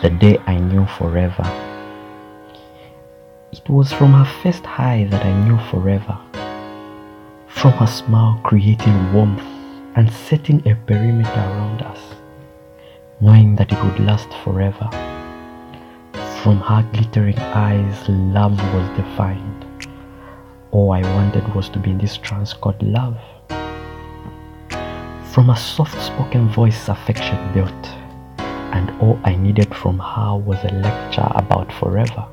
the day I knew forever. It was from her first hi that I knew forever. From her smile creating warmth and setting a perimeter around us, knowing that it would last forever. From her glittering eyes, love was defined. All I wanted was to be in this trance called love. From a soft spoken voice, affection built, and all I needed from her was a lecture about forever.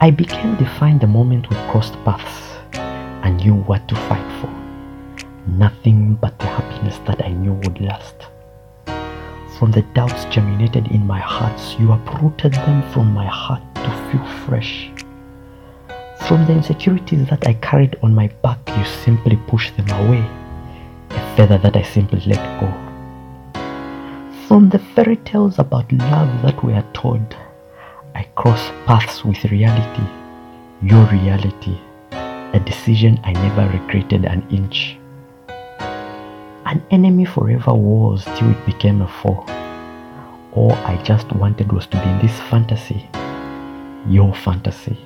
I began to define the moment we crossed paths and knew what to fight for. Nothing but the happiness that I knew would last. From the doubts germinated in my heart, you uprooted them from my heart to feel fresh. From the insecurities that I carried on my back, you simply pushed them away, a feather that I simply let go. From the fairy tales about love that we are told, I cross paths with reality, your reality, a decision I never regretted an inch. An enemy forever was till it became a foe. All I just wanted was to be in this fantasy, your fantasy.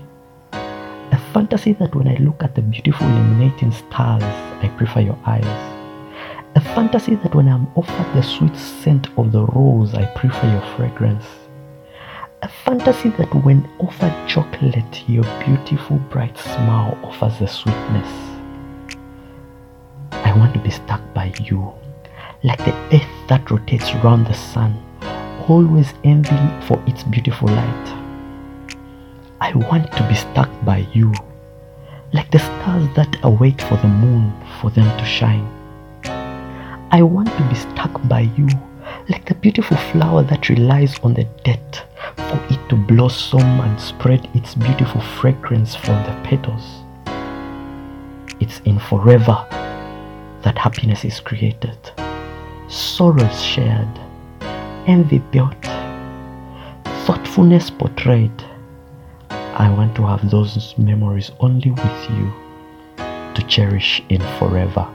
A fantasy that when I look at the beautiful illuminating stars, I prefer your eyes. A fantasy that when I'm offered the sweet scent of the rose, I prefer your fragrance. A fantasy that when offered chocolate, your beautiful bright smile offers the sweetness. I want to be stuck by you, like the earth that rotates round the sun, always envying for its beautiful light. I want to be stuck by you, like the stars that await for the moon for them to shine. I want to be stuck by you, like the beautiful flower that relies on the death for it to blossom and spread its beautiful fragrance from the petals. It's in forever that happiness is created, sorrows shared, envy built, thoughtfulness portrayed. I want to have those memories only with you to cherish in forever.